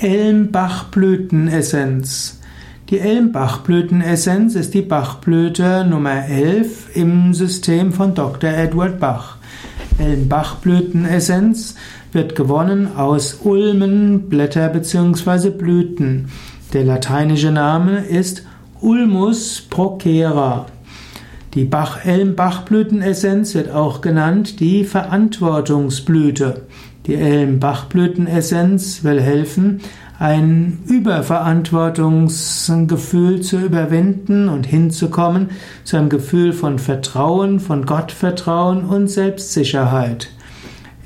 Elmbachblütenessenz. Die Elmbachblütenessenz ist die Bachblüte Nummer 11 im System von Dr. Edward Bach. Elmbachblütenessenz wird gewonnen aus Ulmen, Blätter bzw. Blüten. Der lateinische Name ist Ulmus procera. Die Bach-Elm-Bachblütenessenz wird auch genannt die Verantwortungsblüte. Die Elm-Bachblütenessenz will helfen, ein Überverantwortungsgefühl zu überwinden und hinzukommen zu einem Gefühl von Vertrauen, von Gottvertrauen und Selbstsicherheit.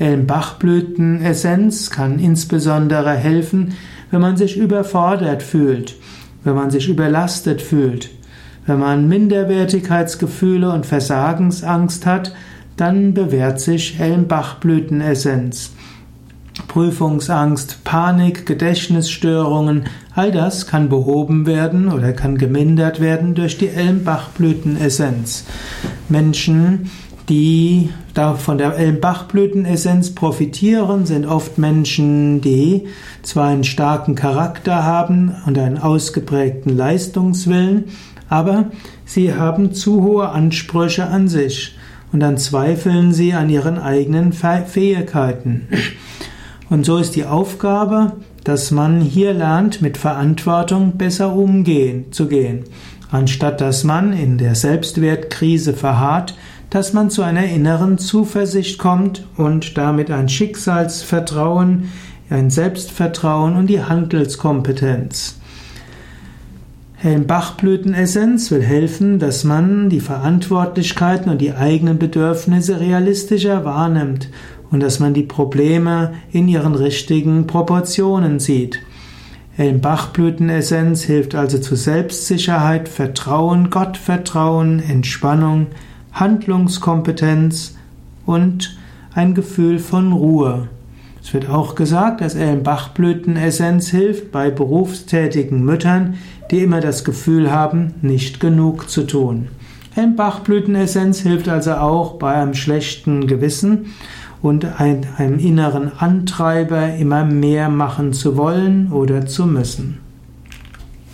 Elm-Bachblütenessenz kann insbesondere helfen, wenn man sich überfordert fühlt, wenn man sich überlastet fühlt, wenn man Minderwertigkeitsgefühle und Versagensangst hat, dann bewährt sich Elmbachblütenessenz. Prüfungsangst, Panik, Gedächtnisstörungen, all das kann behoben werden oder kann gemindert werden durch die Elmbachblütenessenz. Menschen, die von der Elmbachblütenessenz profitieren, sind oft Menschen, die zwar einen starken Charakter haben und einen ausgeprägten Leistungswillen, aber sie haben zu hohe Ansprüche an sich und dann zweifeln sie an ihren eigenen Fähigkeiten. Und so ist die Aufgabe, dass man hier lernt, mit Verantwortung besser umgehen zu gehen, anstatt dass man in der Selbstwertkrise verharrt, dass man zu einer inneren Zuversicht kommt und damit ein Schicksalsvertrauen, ein Selbstvertrauen und die Handelskompetenz. Bachblütenessenz will helfen, dass man die Verantwortlichkeiten und die eigenen Bedürfnisse realistischer wahrnimmt und dass man die Probleme in ihren richtigen Proportionen sieht. Bachblütenessenz hilft also zu Selbstsicherheit, Vertrauen, Gottvertrauen, Entspannung, Handlungskompetenz und ein Gefühl von Ruhe. Es wird auch gesagt, dass er in Bachblütenessenz hilft bei berufstätigen Müttern, die immer das Gefühl haben, nicht genug zu tun. Ein Bachblütenessenz hilft also auch bei einem schlechten Gewissen und einem inneren Antreiber, immer mehr machen zu wollen oder zu müssen.